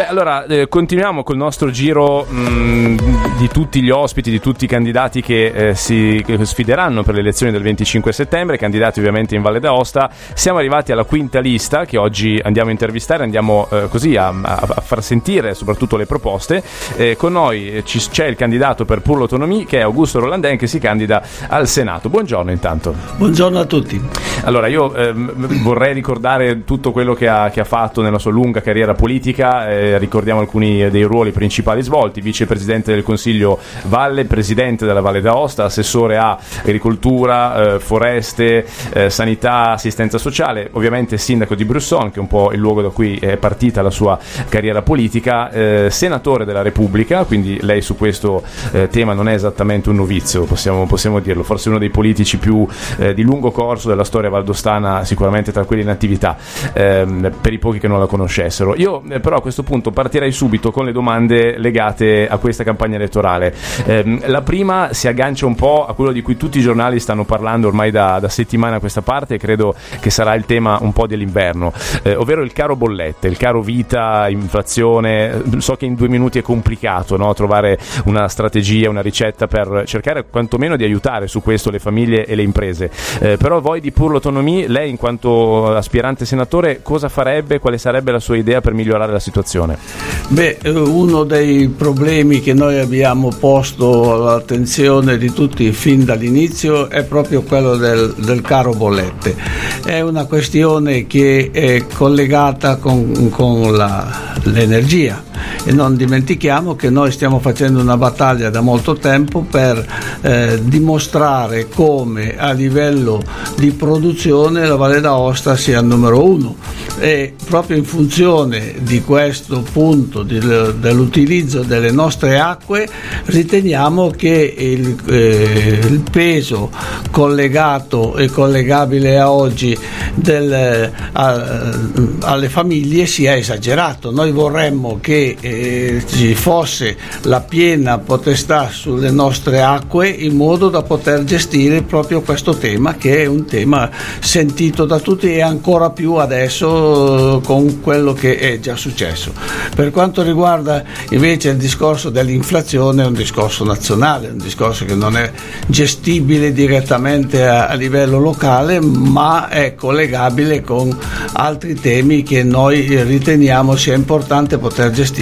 Beh, allora eh, continuiamo col nostro giro mh, di tutti gli ospiti, di tutti i candidati che eh, si che sfideranno per le elezioni del 25 settembre, candidati ovviamente in Valle d'Aosta. Siamo arrivati alla quinta lista che oggi andiamo a intervistare, andiamo eh, così a, a, a, far sentire soprattutto le proposte. Eh, con noi ci, c'è il candidato per Pur l'Autonomia che è Augusto Rolandin che si candida al Senato. Buongiorno intanto. Buongiorno a tutti. Allora io ehm, vorrei ricordare tutto quello che ha, che ha, fatto nella sua lunga carriera politica ricordiamo alcuni dei ruoli principali svolti, vicepresidente del Consiglio Valle, presidente della Valle d'Aosta, assessore a agricoltura, eh, foreste, eh, sanità, assistenza sociale, ovviamente sindaco di Brusson, che è un po' il luogo da cui è partita la sua carriera politica, eh, senatore della Repubblica, quindi lei su questo eh, tema non è esattamente un novizio, possiamo, possiamo dirlo, forse uno dei politici più eh, di lungo corso della storia valdostana, sicuramente tra quelli in attività, ehm, per i pochi che non la conoscessero. Io però a questo punto punto partirei subito con le domande legate a questa campagna elettorale. Eh, la prima si aggancia un po' a quello di cui tutti i giornali stanno parlando ormai da, da settimane a questa parte e credo che sarà il tema un po' dell'inverno, eh, ovvero il caro bollette, il caro vita, inflazione. So che in due minuti è complicato no? trovare una strategia, una ricetta per cercare quantomeno di aiutare su questo le famiglie e le imprese. Eh, però voi di Pur l'Autonomia, lei in quanto aspirante senatore, cosa farebbe, quale sarebbe la sua idea per migliorare la situazione? Situazione? Beh, eh, uno dei problemi che noi abbiamo posto all'attenzione di tutti fin dall'inizio è proprio quello del, del caro bollette. È una questione che è collegata con, con la, l'energia e non dimentichiamo che noi stiamo facendo una battaglia da molto tempo per eh, dimostrare come a livello di produzione la Valle d'Aosta sia il numero uno e proprio in funzione di questo punto di, dell'utilizzo delle nostre acque riteniamo che il, eh, il, peso collegato e collegabile a oggi del, a, alle famiglie sia esagerato. Noi vorremmo che eh, ci fosse la piena potestà sulle nostre acque in modo da poter gestire proprio questo tema che è un tema sentito da tutti e ancora più adesso eh, con quello che è già successo. Per quanto riguarda invece il discorso dell'inflazione è un discorso nazionale, un discorso che non è gestibile direttamente a, a livello locale ma è collegabile con altri temi che noi riteniamo sia importante poter gestire,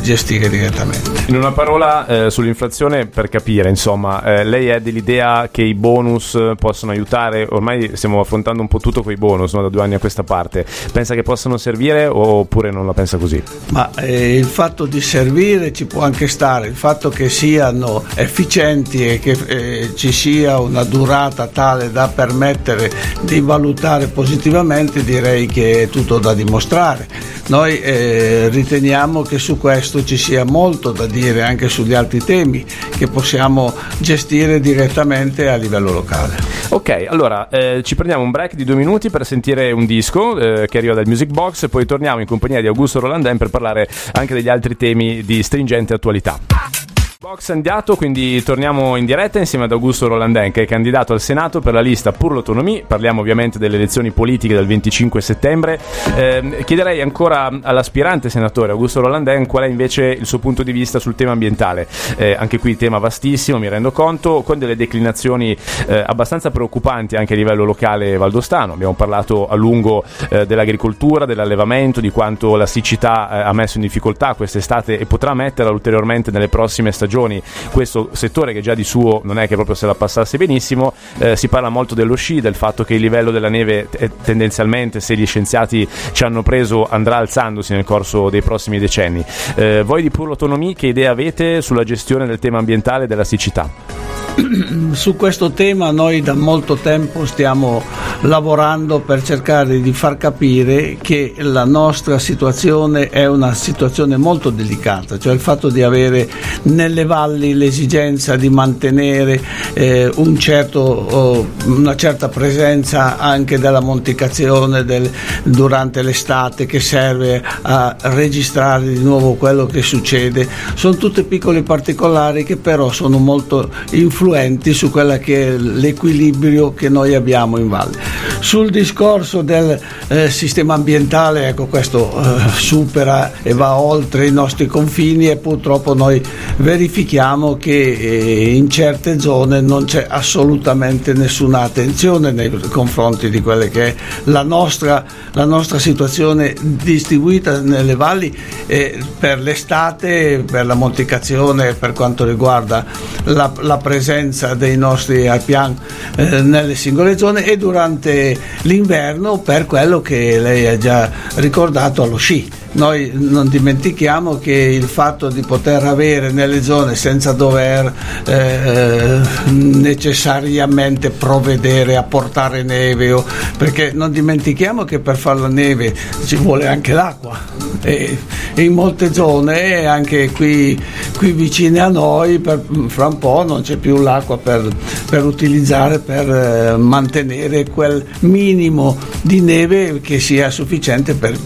gestire direttamente. In una parola eh, sull'inflazione per capire, insomma, eh, lei è dell'idea che i bonus possono aiutare, ormai stiamo affrontando un po' tutto con i bonus no, da due anni a questa parte, pensa che possano servire oppure non la pensa così? Ma eh, il fatto di servire ci può anche stare, il fatto che siano efficienti e che eh, ci sia una durata tale da permettere di valutare positivamente direi che è tutto da dimostrare. Noi eh, riteniamo che su questo ci sia molto da dire anche sugli altri temi che possiamo gestire direttamente a livello locale. Ok, allora eh, ci prendiamo un break di due minuti per sentire un disco eh, che arriva dal Music Box e poi torniamo in compagnia di Augusto Rolandin per parlare anche degli altri temi di stringente attualità. Box andiato, quindi torniamo in diretta insieme ad Augusto Rolandin che è candidato al Senato per la lista Pur l'Autonomia, parliamo ovviamente delle elezioni politiche del 25 settembre. Eh, chiederei ancora all'aspirante senatore Augusto Rolandin qual è invece il suo punto di vista sul tema ambientale. Eh, anche qui tema vastissimo, mi rendo conto, con delle declinazioni eh, abbastanza preoccupanti anche a livello locale valdostano. Abbiamo parlato a lungo eh, dell'agricoltura, dell'allevamento, di quanto la siccità eh, ha messo in difficoltà quest'estate e potrà metterla ulteriormente nelle prossime stagioni stagioni questo settore che già di suo non è che proprio se la passasse benissimo, eh, si parla molto dello sci, del fatto che il livello della neve t- tendenzialmente se gli scienziati ci hanno preso andrà alzandosi nel corso dei prossimi decenni. Eh, voi di Pur l'Autonomia che idea avete sulla gestione del tema ambientale e della siccità? Su questo tema noi da molto tempo stiamo lavorando per cercare di far capire che la nostra situazione è una situazione molto delicata, cioè il fatto di avere nelle valli l'esigenza di mantenere eh, un certo, oh, una certa presenza anche della monticazione del, durante l'estate che serve a registrare di nuovo quello che succede, sono tutte piccole particolari che però sono molto influenti su quella che è l'equilibrio che noi abbiamo in valle. Sul discorso del eh, sistema ambientale, ecco questo eh, supera e va oltre i nostri confini e purtroppo noi verifichiamo che eh, in certe zone non c'è assolutamente nessuna attenzione nei confronti di quella che è la nostra, la nostra situazione distribuita nelle valli eh, per l'estate, per la monticazione, per quanto riguarda la, la presenza dei nostri alpian eh, nelle singole zone e durante l'inverno per quello che lei ha già ricordato allo sci. Noi non dimentichiamo che il fatto di poter avere nelle zone senza dover eh, necessariamente provvedere a portare neve, o, perché non dimentichiamo che per fare la neve ci vuole anche l'acqua. E, e in molte zone, anche qui, qui vicine a noi, per, fra un po' non c'è più l'acqua per, per utilizzare per eh, mantenere quel minimo di neve che sia sufficiente per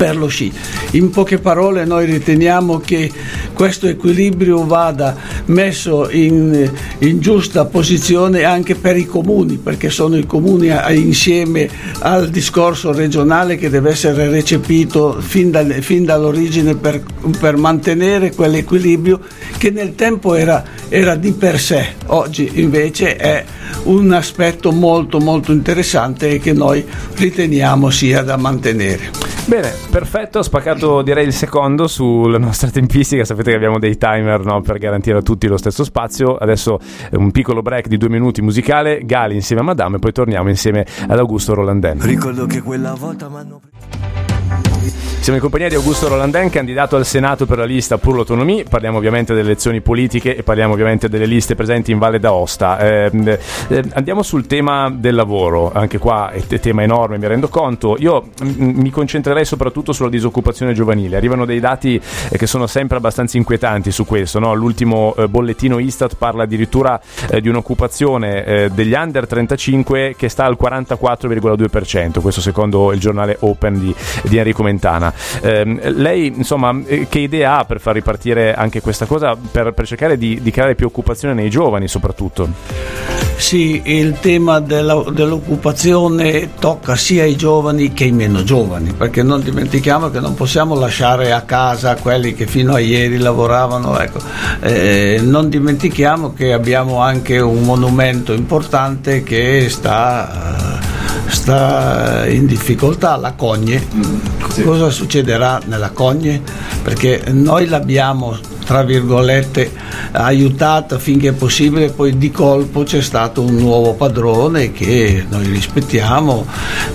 per lo sci. In poche parole noi riteniamo che questo equilibrio vada messo in, in giusta posizione anche per i comuni, perché sono i comuni insieme al discorso regionale che deve essere recepito fin, da, fin dall'origine per, per, mantenere quell'equilibrio che nel tempo era, era di per sé, oggi invece è un aspetto molto molto interessante e che noi riteniamo sia da mantenere. Bene, perfetto, ho spaccato direi il secondo sulla nostra tempistica, sapete che abbiamo dei timer no, per garantire a tutti lo stesso spazio, adesso un piccolo break di due minuti musicale, Gali insieme a Madame e poi torniamo insieme ad Augusto Rolandin. Ricordo che quella volta mi hanno siamo in compagnia di Augusto Rolandin, candidato al Senato per la lista Pur l'Autonomia. Parliamo ovviamente delle elezioni politiche e parliamo ovviamente delle liste presenti in Valle d'Aosta. Eh, eh, andiamo sul tema del lavoro, anche qua è tema enorme, mi rendo conto. Io m- mi concentrerei soprattutto sulla disoccupazione giovanile. Arrivano dei dati eh, che sono sempre abbastanza inquietanti su questo. No? L'ultimo eh, bollettino Istat parla addirittura eh, di un'occupazione eh, degli under 35 che sta al 44,2%, questo secondo il giornale Open di, di Enrico Mentana. Eh, lei, insomma, eh, che idea ha per far ripartire anche questa cosa, per, per cercare di, di, creare più occupazione nei giovani soprattutto? Sì, il tema della, dell'occupazione tocca sia i giovani che i meno giovani, perché non dimentichiamo che non possiamo lasciare a casa quelli che fino a ieri lavoravano. Ecco. Eh, non dimentichiamo che abbiamo anche un monumento importante che sta sta in difficoltà la Cogne. Sì. Cosa succederà nella Cogne? Perché noi l'abbiamo tra virgolette aiutata finché è possibile, poi di colpo c'è stato un nuovo padrone che noi rispettiamo,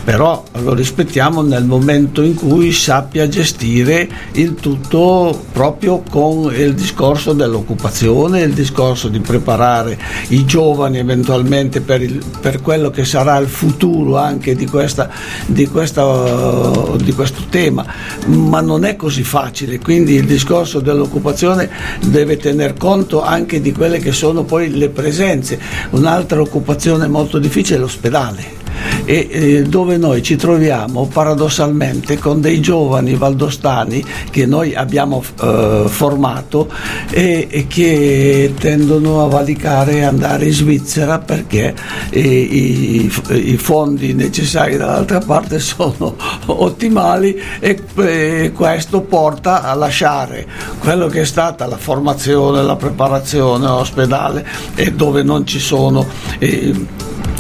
però lo rispettiamo nel momento in cui sappia gestire il tutto proprio con il discorso dell'occupazione, il discorso di preparare i giovani eventualmente per, il, per quello che sarà il futuro anche di, questa, di, questa, di questo tema, ma non è così facile, quindi il discorso dell'occupazione deve tener conto anche di quelle che sono poi le presenze. Un'altra occupazione molto difficile è l'ospedale e eh, dove noi ci troviamo paradossalmente con dei giovani valdostani che noi abbiamo eh, formato e, e, che tendono a valicare e andare in Svizzera perché eh, i, i, fondi necessari dall'altra parte sono ottimali e questo porta a lasciare quello che è stata la formazione, la preparazione all'ospedale e dove non ci sono eh,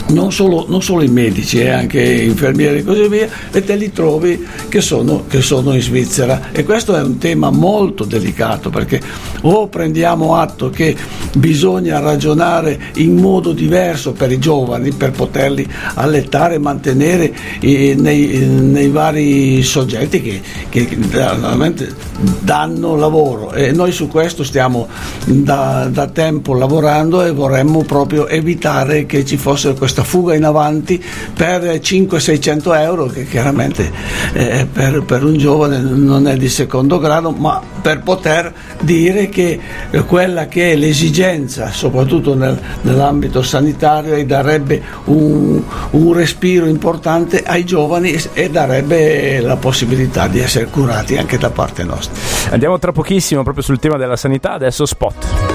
non solo, non solo, i medici, eh, anche infermieri e così via, e te li trovi che sono, che sono, in Svizzera. E questo è un tema molto delicato perché o prendiamo atto che bisogna ragionare in modo diverso per i giovani per poterli allettare e mantenere eh, nei, nei, vari soggetti che, che veramente danno lavoro e noi su questo stiamo da, da tempo lavorando e vorremmo proprio evitare che ci fossero queste questa fuga in avanti per 500-600 euro che chiaramente eh, per, per, un giovane non è di secondo grado, ma per poter dire che eh, quella che è l'esigenza, soprattutto nel, nell'ambito sanitario, darebbe un, un respiro importante ai giovani e, e darebbe la possibilità di essere curati anche da parte nostra. Andiamo tra pochissimo proprio sul tema della sanità, adesso spot.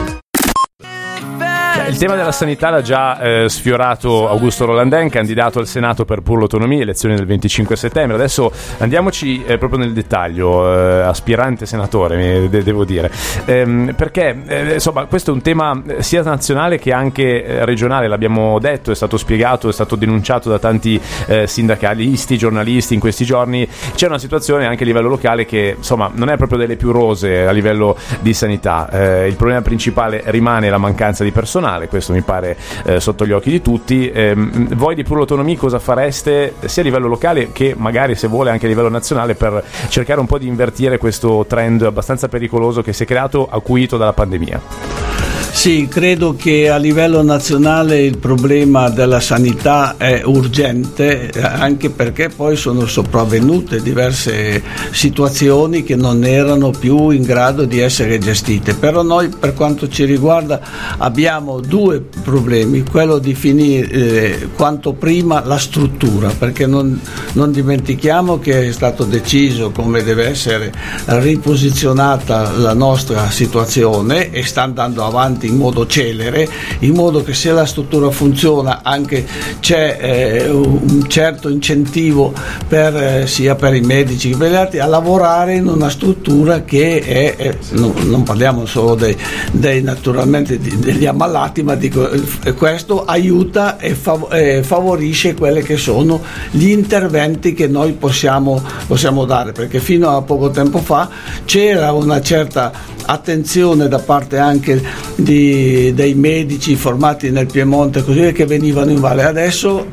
Il tema della sanità l'ha già eh, sfiorato Augusto Rolandin, candidato al Senato per Pur l'Autonomia, elezioni del 25 settembre. Adesso andiamoci eh, proprio nel dettaglio, eh, aspirante senatore, de- devo dire, ehm, perché eh, insomma questo è un tema eh, sia nazionale che anche eh, regionale, l'abbiamo detto, è stato spiegato, è stato denunciato da tanti sindacalisti, giornalisti in questi giorni. C'è una situazione anche a livello locale che insomma non è proprio delle più rose a livello di sanità. il problema principale rimane la mancanza di personale nazionale, questo mi pare eh, sotto gli occhi di tutti. Eh, voi di Pur l'Autonomia cosa fareste sia a livello locale che magari se vuole anche a livello nazionale per cercare un po' di invertire questo trend abbastanza pericoloso che si è creato acuito dalla pandemia? Sì, credo che a livello nazionale il problema della sanità è urgente, anche perché poi sono sopravvenute diverse situazioni che non erano più in grado di essere gestite. Però noi per quanto ci riguarda abbiamo due problemi, quello di finire eh, quanto prima la struttura, perché non, non dimentichiamo che è stato deciso come deve essere riposizionata la nostra situazione e sta andando avanti in modo celere, in modo che se la struttura funziona anche c'è eh, un certo incentivo per, eh, sia per i medici che per gli altri a lavorare in una struttura che è, è non, non, parliamo solo dei, dei naturalmente degli ammalati, ma dico, questo aiuta e, e favorisce quelli che sono gli interventi che noi possiamo, possiamo dare, perché fino a poco tempo fa c'era una certa attenzione da parte anche di, dei medici formati nel Piemonte così che venivano in Valle. Adesso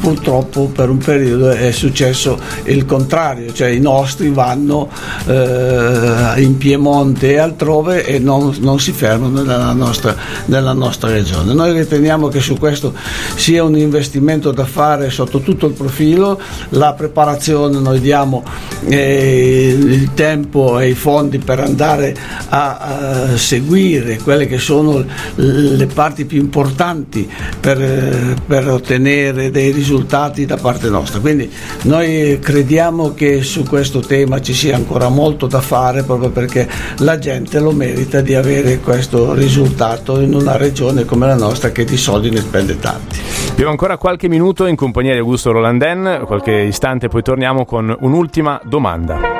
purtroppo per un periodo è successo il contrario, cioè i nostri vanno eh, in Piemonte e altrove e non, non si fermano nella nostra, nella nostra, regione. Noi riteniamo che su questo sia un investimento da fare sotto tutto il profilo, la preparazione noi diamo eh, il tempo e i fondi per andare a, a seguire quelle che sono le parti più importanti per, per ottenere dei risultati risultati da parte nostra. Quindi noi crediamo che su questo tema ci sia ancora molto da fare proprio perché la gente lo merita di avere questo risultato in una regione come la nostra che di soldi ne spende tanti. Abbiamo ancora qualche minuto in compagnia di Augusto Rolanden, qualche istante poi torniamo con un'ultima domanda.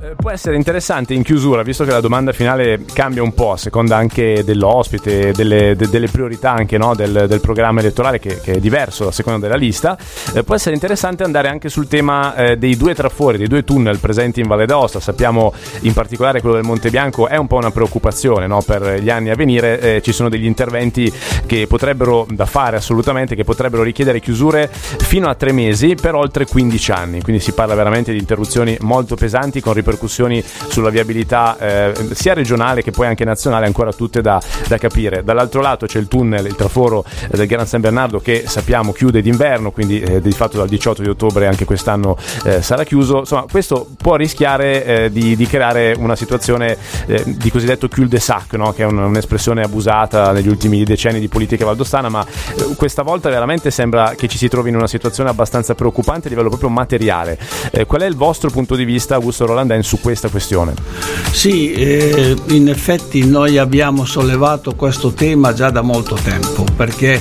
Eh, può essere interessante in chiusura, visto che la domanda finale cambia un po' a seconda anche dell'ospite, delle, de, delle priorità anche no, del, del, programma elettorale che, che, è diverso a seconda della lista, eh, può essere interessante andare anche sul tema eh, dei due trafori, dei due tunnel presenti in Valle d'Aosta. Sappiamo in particolare quello del Monte Bianco è un po' una preoccupazione no, per gli anni a venire, eh, ci sono degli interventi che potrebbero da fare assolutamente, che potrebbero richiedere chiusure fino a tre mesi per oltre 15 anni, quindi si parla veramente di interruzioni molto pesanti con ripercussioni sulla viabilità eh, sia regionale che poi anche nazionale ancora tutte da, da, capire. Dall'altro lato c'è il tunnel, il traforo eh, del Gran San Bernardo che sappiamo chiude d'inverno, quindi eh, di fatto dal 18 di ottobre anche quest'anno eh, sarà chiuso. Insomma, questo può rischiare eh, di, di, creare una situazione eh, di cosiddetto cul-de-sac, no? che è un, un'espressione abusata negli ultimi decenni di politica valdostana, ma questa volta veramente sembra che ci si trovi in una situazione abbastanza preoccupante a livello proprio materiale. qual è il vostro punto di vista, Augusto Roland? Roland su questa questione. Sì, eh, in effetti noi abbiamo sollevato questo tema già da molto tempo perché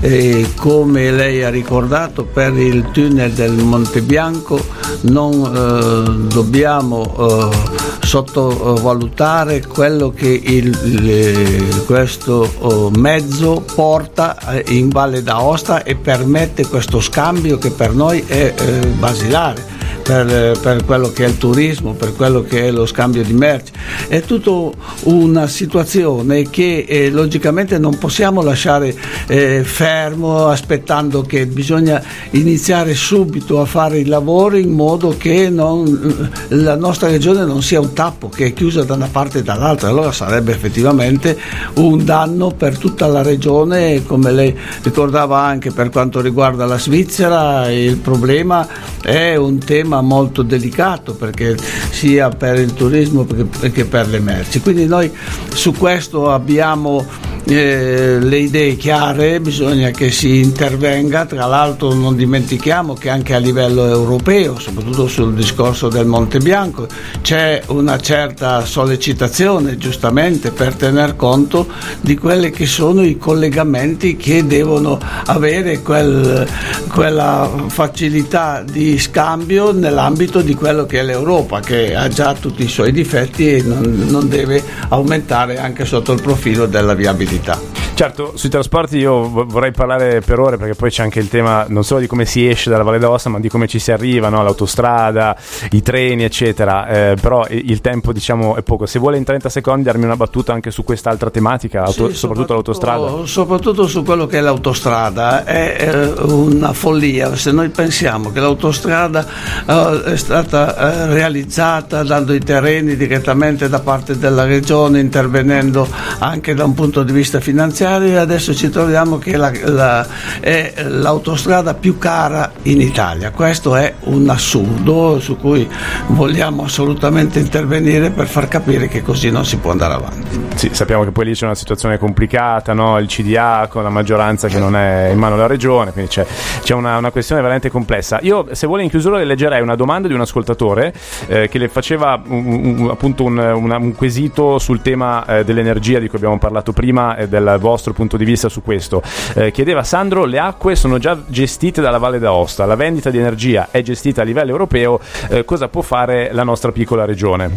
eh, come lei ha ricordato per il tunnel del Monte Bianco non eh, dobbiamo eh, sottovalutare quello che il, il, questo oh, mezzo porta eh, in Valle d'Aosta e permette questo scambio che per noi è basilare per, per, quello che è il turismo, per quello che è lo scambio di merci. È tutta una situazione che eh, logicamente non possiamo lasciare eh, fermo aspettando che bisogna iniziare subito a fare i lavori in modo che non, la nostra regione non sia un tappo che è chiusa da una parte e dall'altra, allora sarebbe effettivamente un danno per tutta la regione, come lei ricordava anche per quanto riguarda la Svizzera, il problema è un tema molto delicato perché sia per il turismo che per le merci. Quindi noi su questo abbiamo eh, le idee chiare, bisogna che si intervenga, tra l'altro non dimentichiamo che anche a livello europeo, soprattutto sul discorso del Monte Bianco, c'è una certa sollecitazione giustamente per tener conto di quelli che sono i collegamenti che devono avere quel, quella facilità di scambio nell'ambito di quello che è l'Europa, che ha già tutti i suoi difetti e non, non deve aumentare anche sotto il profilo della viabilità cita. Certo, sui trasporti io vorrei parlare per ore perché poi c'è anche il tema non solo di come si esce dalla Valle d'Aosta ma di come ci si arriva, no? l'autostrada, i treni eccetera, eh, però il tempo diciamo è poco. Se vuole in 30 secondi darmi una battuta anche su quest'altra tematica, auto, sì, soprattutto, soprattutto, l'autostrada. Soprattutto su quello che è l'autostrada, è eh, una follia se noi pensiamo che l'autostrada eh, è stata eh, realizzata dando i terreni direttamente da parte della regione, intervenendo anche da un punto di vista finanziario finanziaria adesso ci troviamo che la, la, è l'autostrada più cara in Italia. Questo è un assurdo su cui vogliamo assolutamente intervenire per far capire che così non si può andare avanti. Sì, sappiamo che poi lì c'è una situazione complicata, no? il CDA con la maggioranza che non è in mano alla regione, quindi c'è, c'è una, una, questione veramente complessa. Io se vuole in chiusura le leggerei una domanda di un ascoltatore eh, che le faceva un, un, appunto un, un, quesito sul tema eh, dell'energia di cui abbiamo parlato prima e del vostro vostro punto di vista su questo. Eh, chiedeva Sandro, le acque sono già gestite dalla Valle d'Aosta, la vendita di energia è gestita a livello europeo, eh, cosa può fare la nostra piccola regione?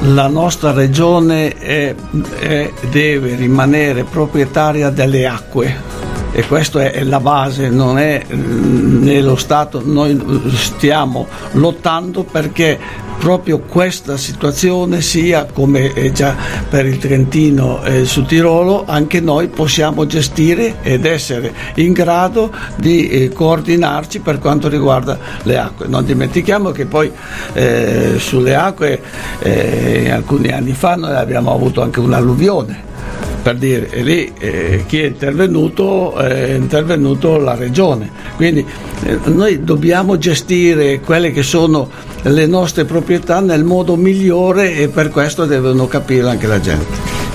La nostra regione è, è, deve rimanere proprietaria delle acque e questa è la base, non è nello Stato, noi stiamo lottando perché proprio questa situazione sia come è già per il Trentino e il Sud Tirolo, anche noi possiamo gestire ed essere in grado di eh, coordinarci per quanto riguarda le acque. Non dimentichiamo che poi eh, sulle acque eh, alcuni anni fa noi abbiamo avuto anche un'alluvione per dire, e lì eh, chi è intervenuto è intervenuto la regione. Quindi eh, noi dobbiamo gestire quelle che sono le nostre proprietà nel modo migliore e per questo devono capire anche la gente.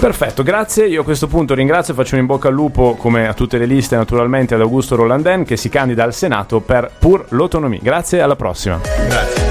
Perfetto, grazie. Io a questo punto ringrazio e faccio un in bocca al lupo, come a tutte le liste, naturalmente, ad Augusto Rolandin che si candida al Senato per pur l'autonomia. Grazie, alla prossima. Grazie.